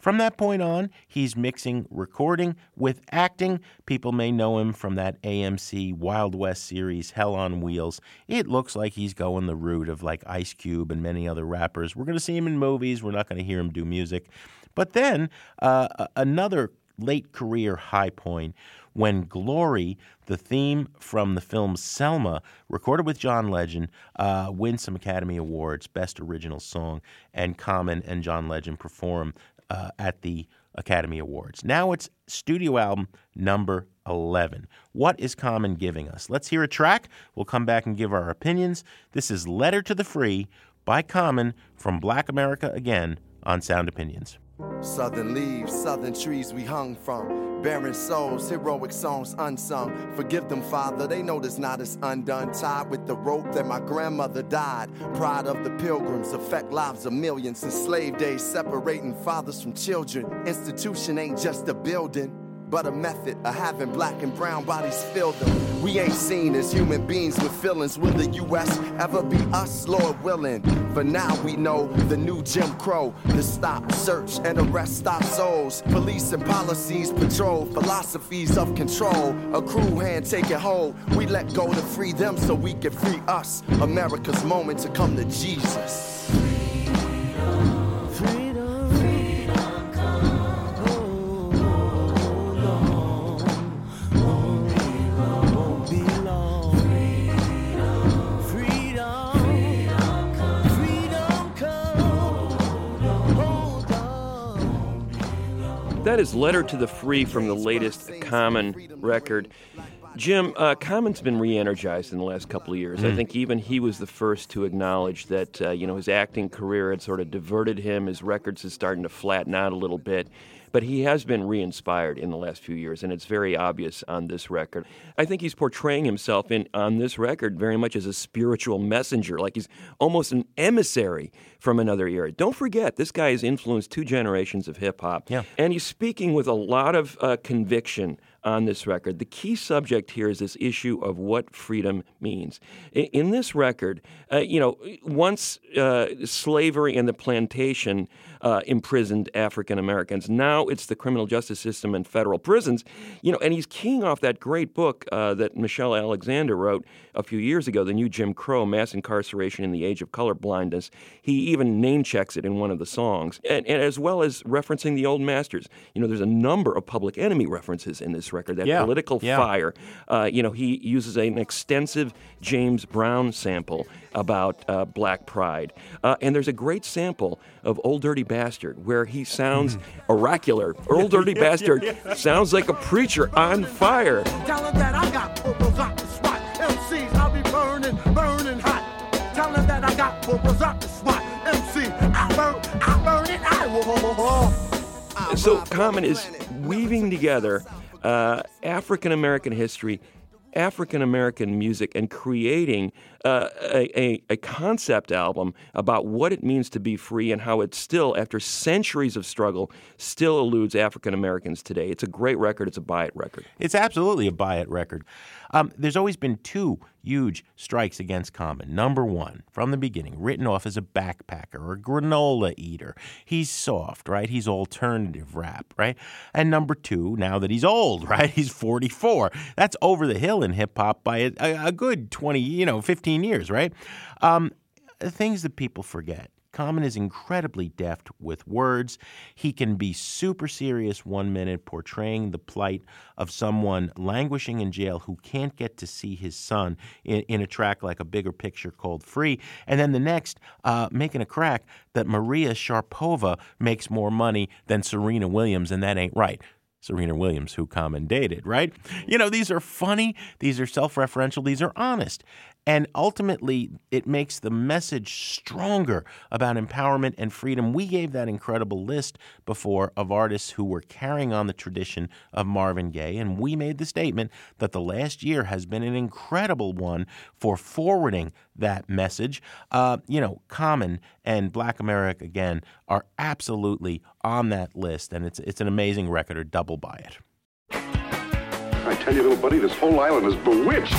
From that point on, he's mixing recording with acting. People may know him from that AMC Wild West series, Hell on Wheels. It looks like he's going the route of like Ice Cube and many other rappers. We're going to see him in movies, we're not going to hear him do music. But then uh, another late career high point when Glory, the theme from the film Selma, recorded with John Legend, uh, wins some Academy Awards, Best Original Song, and Common and John Legend perform uh, at the Academy Awards. Now it's studio album number 11. What is Common giving us? Let's hear a track. We'll come back and give our opinions. This is Letter to the Free by Common from Black America Again on Sound Opinions. Southern leaves, southern trees we hung from. Barren souls, heroic songs unsung. Forgive them, Father, they know this knot is undone. Tied with the rope that my grandmother died. Pride of the pilgrims affect lives of millions. Since slave days, separating fathers from children. Institution ain't just a building. But a method of having black and brown bodies fill them. We ain't seen as human beings with feelings. Will the U.S. ever be us, Lord willing? For now we know the new Jim Crow. to stop, search, and arrest our souls. Police and policies patrol philosophies of control. A cruel hand take it hold. We let go to free them so we can free us. America's moment to come to Jesus. That is Letter to the Free from the latest Common record. Jim, uh, Common's been re-energized in the last couple of years. I Mm. think even he was the first to acknowledge that uh, you know his acting career had sort of diverted him. His records is starting to flatten out a little bit, but he has been re-inspired in the last few years, and it's very obvious on this record. I think he's portraying himself in on this record very much as a spiritual messenger, like he's almost an emissary from another era. Don't forget, this guy has influenced two generations of hip hop, Yeah. and he's speaking with a lot of uh, conviction on this record. The key subject here is this issue of what freedom means. I- In this record, uh, you know, once uh, slavery and the plantation uh, imprisoned African Americans, now it's the criminal justice system and federal prisons. You know, and he's keying off that great book uh, that Michelle Alexander wrote a few years ago, The New Jim Crow: Mass Incarceration in the Age of Color Blindness. He even name checks it in one of the songs, and, and as well as referencing the old masters. You know, there's a number of Public Enemy references in this record. That Yeah, political yeah. fire. Uh, you know, he uses an extensive James Brown sample about uh, Black Pride, uh, and there's a great sample of Old Dirty Bastard where he sounds oracular. Old Dirty Bastard sounds like a preacher on fire. Tell them that I got bubbles up the spot. MCs, I'll be burning, burning hot. Tell them that I got bubbles up the spot. MC, I burn, I burn it, I whoa. So Common is weaving together uh, African American history, African American music, and creating uh, a, a, a concept album about what it means to be free and how it still, after centuries of struggle, still eludes African Americans today. It's a great record. It's a buy it record. It's absolutely a buy it record. Um, there's always been two huge strikes against Common. Number one, from the beginning, written off as a backpacker or a granola eater. He's soft, right? He's alternative rap, right? And number two, now that he's old, right? He's 44. That's over the hill in hip hop by a, a, good 20, you know, 15 years, right? Um, things that people forget. Common is incredibly deft with words. He can be super serious one minute, portraying the plight of someone languishing in jail who can't get to see his son in, in a track like a bigger picture called Free. And then the next, uh, making a crack that Maria Sharapova makes more money than Serena Williams, and that ain't right. Serena Williams, who Common dated, right? You know, these are funny, these are self referential, these are honest. And ultimately, it makes the message stronger about empowerment and freedom. We gave that incredible list before of artists who were carrying on the tradition of Marvin Gaye, and we made the statement that the last year has been an incredible one for forwarding that message. Uh, you know, Common and Black America again are absolutely on that list, and it's it's an amazing record. Or double by it. I tell you, little buddy, this whole island is bewitched.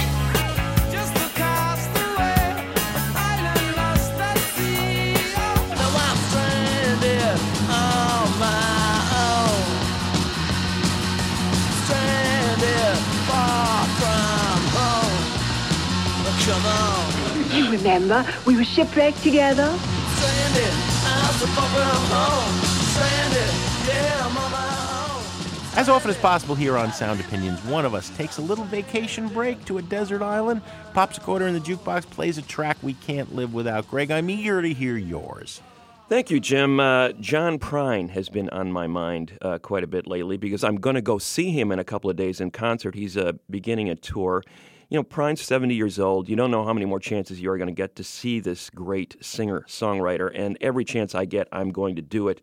Remember, we were shipwrecked together. Stranded, I'm so far from home. Stranded, yeah, I'm on my own. As often as possible here on Sound Opinions, one of us takes a little vacation break to a desert island, pops a quarter in the jukebox, plays a track we can't live without. Greg, I'm eager to hear yours. Thank you, Jim. Uh, John Prine has been on my mind uh, quite a bit lately because I'm going to go see him in a couple of days in concert. He's uh, beginning a tour. You know, Prine's 70 years old. You don't know how many more chances you are going to get to see this great singer songwriter, and every chance I get, I'm going to do it.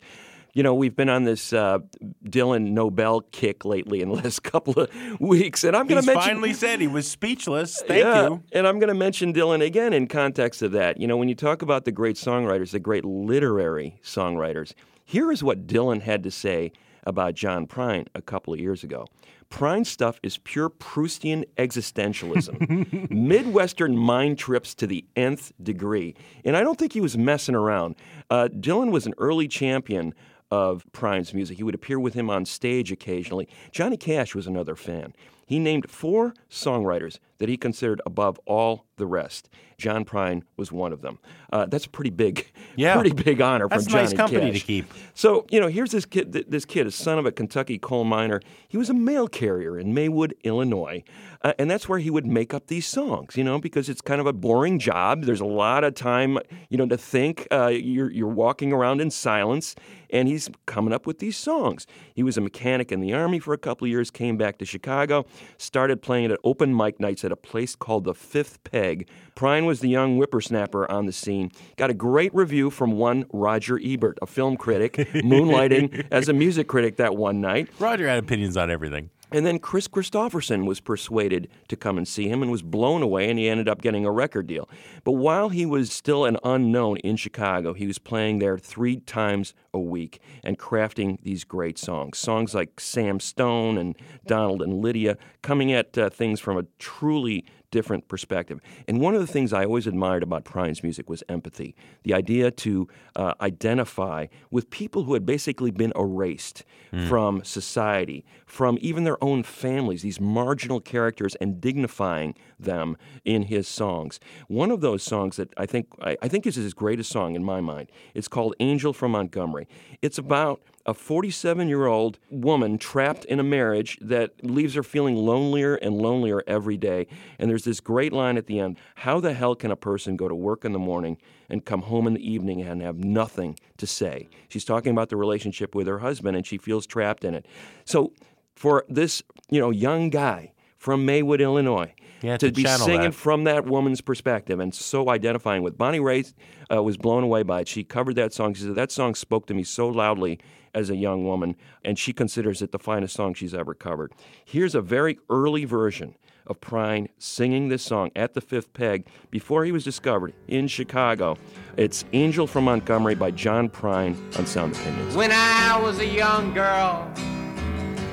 You know, we've been on this uh, Dylan Nobel kick lately in the last couple of weeks, and I'm going to mention. finally said he was speechless. Thank Yeah, you. And I'm going to mention Dylan again in context of that. You know, when you talk about the great songwriters, the great literary songwriters, here is what Dylan had to say about John Prine a couple of years ago. Prine's stuff is pure Proustian existentialism, Midwestern mind trips to the nth degree. And I don't think he was messing around. Uh, Dylan was an early champion of Prine's music. He would appear with him on stage occasionally. Johnny Cash was another fan. He named four songwriters that he considered above all the rest. John Prine was one of them. Uh, that's a pretty big, Yeah. pretty big honor That's from Johnny nice company Cash. to keep. So you know, here's this kid. th- This kid, a son of a Kentucky coal miner. He was a mail carrier in Maywood, Illinois, uh, and that's where he would make up these songs. You know, because it's kind of a boring job. There's a lot of time, you know, to think. Uh, you're you're walking around in silence, and he's coming up with these songs. He was a mechanic in the army for a couple of years. Came back to Chicago, started playing at open mic nights at a place called the Fifth Peg. Prine was the young whippersnapper on the scene. Got a great review from one Roger Ebert, a film critic, moonlighting as a music critic that one night. Roger had opinions on everything. And then Kris Kristofferson was persuaded to come and see him and was blown away, and he ended up getting a record deal. But while he was still an unknown in Chicago, he was playing there three times a week and crafting these great songs. Songs like Sam Stone and Donald and Lydia, coming at uh, things from a truly different perspective. And one of the things I always admired about Prine's music was empathy the idea to uh, identify with people who had basically been erased from society, from even their own families, these marginal characters, and dignifying them in his songs. One of those songs that I think I, I think is his greatest song in my mind. It's called Angel from Montgomery. It's about a 47 year old woman trapped in a marriage that leaves her feeling lonelier and lonelier every day. And there's this great line at the end How the hell can a person go to work in the morning and come home in the evening and have nothing to say? She's talking about the relationship with her husband and she feels trapped in it. So, for this you know young guy from Maywood, Illinois, Yeah, to to be singing that. from that woman's perspective and so identifying with Bonnie Raitt uh, was blown away by it. She covered that song. She said that song spoke to me so loudly as a young woman, and she considers it the finest song she's ever covered. Here's a very early version of Prine singing this song at the Fifth Peg before he was discovered in Chicago. It's "Angel from Montgomery" by John Prine on Sound Opinions. When I was a young girl,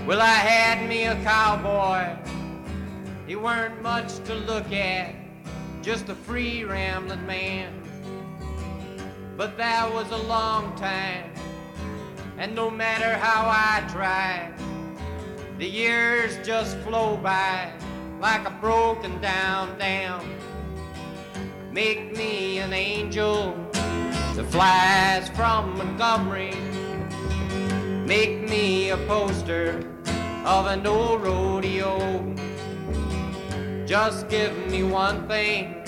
well, I had me a cowboy. He weren't much to look at, just a free rambling man. But that was a long time, and no matter how I tried, the years just flow by like a broken down dam. Make me an angel that flies from Montgomery. Make me a poster of an old rodeo. Just give me one thing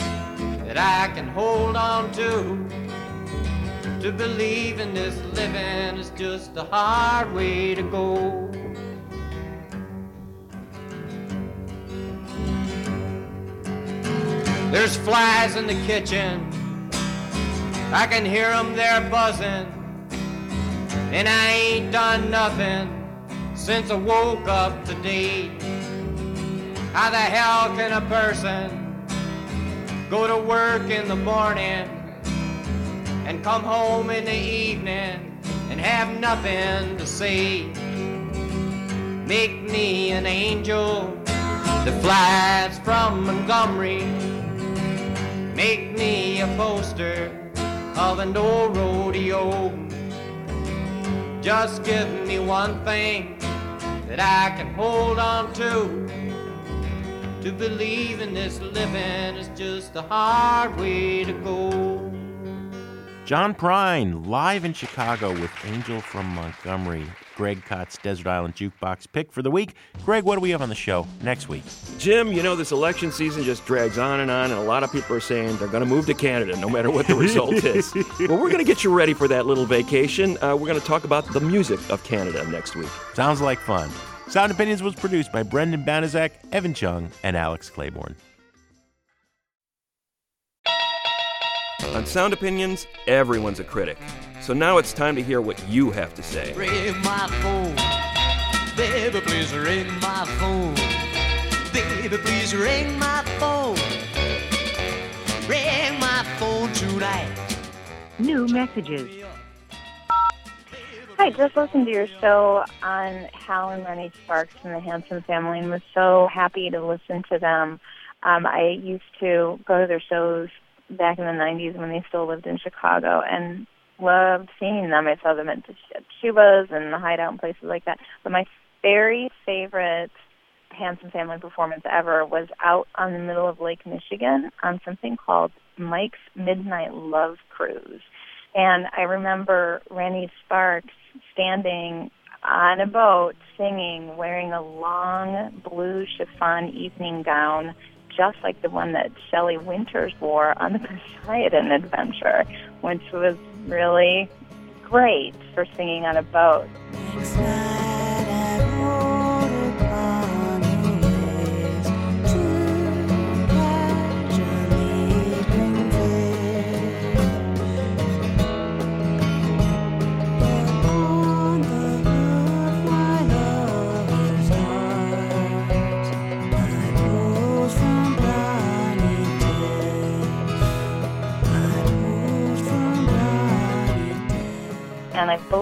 that I can hold on to. To believe in this living is just a hard way to go. There's flies in the kitchen. I can hear 'em there buzzing. And I ain't done nothing since I woke up today. How the hell can a person go to work in the morning and come home in the evening and have nothing to say? Make me an angel that flies from Montgomery. Make me a poster of an old rodeo. Just give me one thing that I can hold on to. To believe in this living is just a hard way to go. John Prine, live in Chicago with Angel from Montgomery. Greg Kot's Desert Island Jukebox pick for the week. Greg, what do we have on the show next week? Jim, you know, this election season just drags on and on, and a lot of people are saying they're going to move to Canada no matter what the result is. Well, we're going to get you ready for that little vacation. Uh, we're going to talk about the music of Canada next week. Sounds like fun. Sound Opinions was produced by Brendan Banaszak, Evan Chung, and Alex Claiborne. On Sound Opinions, everyone's a critic. So now it's time to hear what you have to say. Ring my phone. Baby, please ring my phone. Baby, please ring my phone. Ring my phone tonight. New messages. Hi, just listened to your show on Hal and Rennie Sparks from the Handsome Family and was so happy to listen to them. Um, I used to go to their shows back in the 90s when they still lived in Chicago and loved seeing them. I saw them at the Schubas and the Hideout and places like that. But my very favorite Handsome Family performance ever was out on the middle of Lake Michigan on something called Mike's Midnight Love Cruise. And I remember Rennie Sparks standing on a boat singing, wearing a long blue chiffon evening gown, just like the one that Shelley Winters wore on the Poseidon adventure, which was really great for singing on a boat.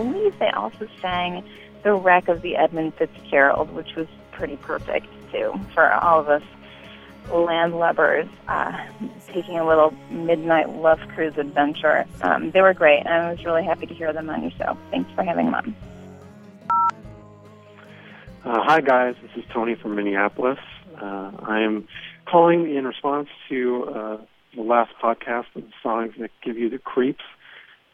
Believe they also sang The Wreck of the Edmund Fitzgerald, which was pretty perfect, too, for all of us landlubbers uh, taking a little midnight love cruise adventure. Um, they were great, and I was really happy to hear them on your show. Thanks for having them on. Uh, hi, guys. This is Tony from Minneapolis. Uh, I am calling in response to uh, the last podcast of the songs that give you the creeps.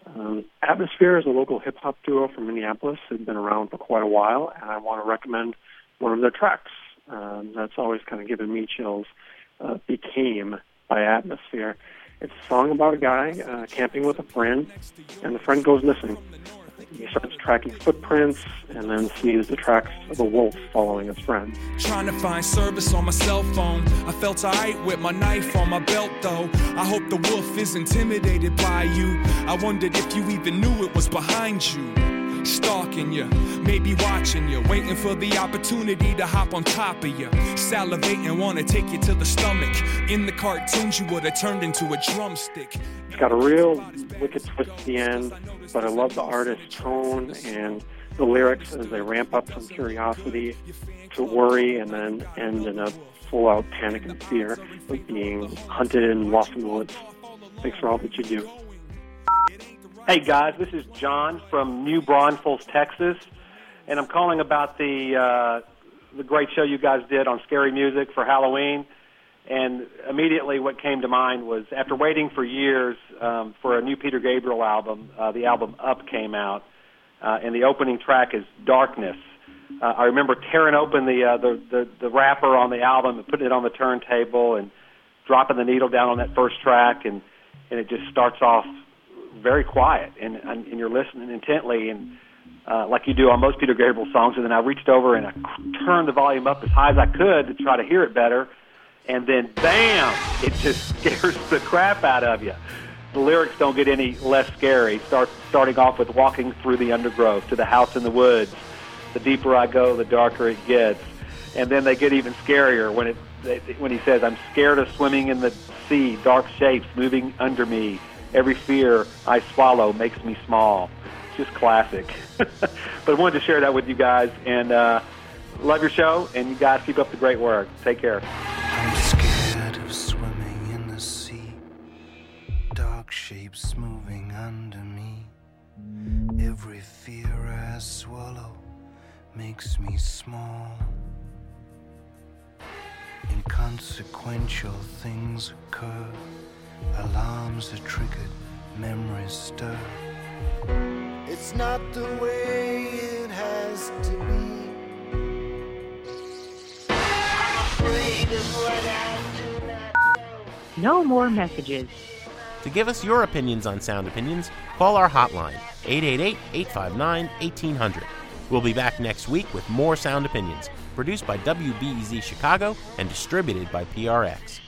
Um, Atmosphere is a local hip hop duo from Minneapolis. They've been around for quite a while, and I want to recommend one of their tracks. Um, that's always kind of given me chills. Uh, Became by Atmosphere. It's a song about a guy uh, camping with a friend, and the friend goes missing. He starts tracking footprints and then sees the tracks of a wolf following his friend. Trying to find service on my cell phone. I felt alright with my knife on my belt though. I hope the wolf is intimidated by you. I wondered if you even knew it was behind you. Stalking you, maybe watching you, waiting for the opportunity to hop on top of you. Salivating, wanna take you to the stomach. In the cartoons, you would have turned into a drumstick. It's got a real wicked twist at the end, but I love the artist's tone and the lyrics as they ramp up from curiosity to worry and then end in a full out panic and fear of being hunted and lost in the woods. Thanks for all that you do. Hey guys, this is John from New Braunfels, Texas, and I'm calling about the uh, the great show you guys did on scary music for Halloween. And immediately, what came to mind was after waiting for years um, for a new Peter Gabriel album, uh, the album Up came out, uh, and the opening track is Darkness. Uh, I remember tearing open the, uh, the the the wrapper on the album and putting it on the turntable and dropping the needle down on that first track, and and it just starts off very quiet, and and, and you're listening intently, and uh, like you do on most Peter Gabriel songs. And then I reached over and I turned the volume up as high as I could to try to hear it better, and then bam, it just scares the crap out of you. The lyrics don't get any less scary. Start starting off with walking through the undergrowth to the house in the woods. The deeper I go, the darker it gets, and then they get even scarier when it when he says, "I'm scared of swimming in the sea, dark shapes moving under me. Every fear I swallow makes me small." It's just classic. but I wanted to share that with you guys, and uh, love your show, and you guys keep up the great work. Take care. Scared of swimming in the sea, dark shapes moving under me. Every fear I swallow makes me small. Inconsequential things occur, alarms are triggered, memories stir. It's not the way it has to be. I'm afraid of what I do not No more messages. To give us your opinions on Sound Opinions, call our hotline, 888 859 1800. We'll be back next week with more Sound Opinions, produced by WBEZ Chicago and distributed by PRX.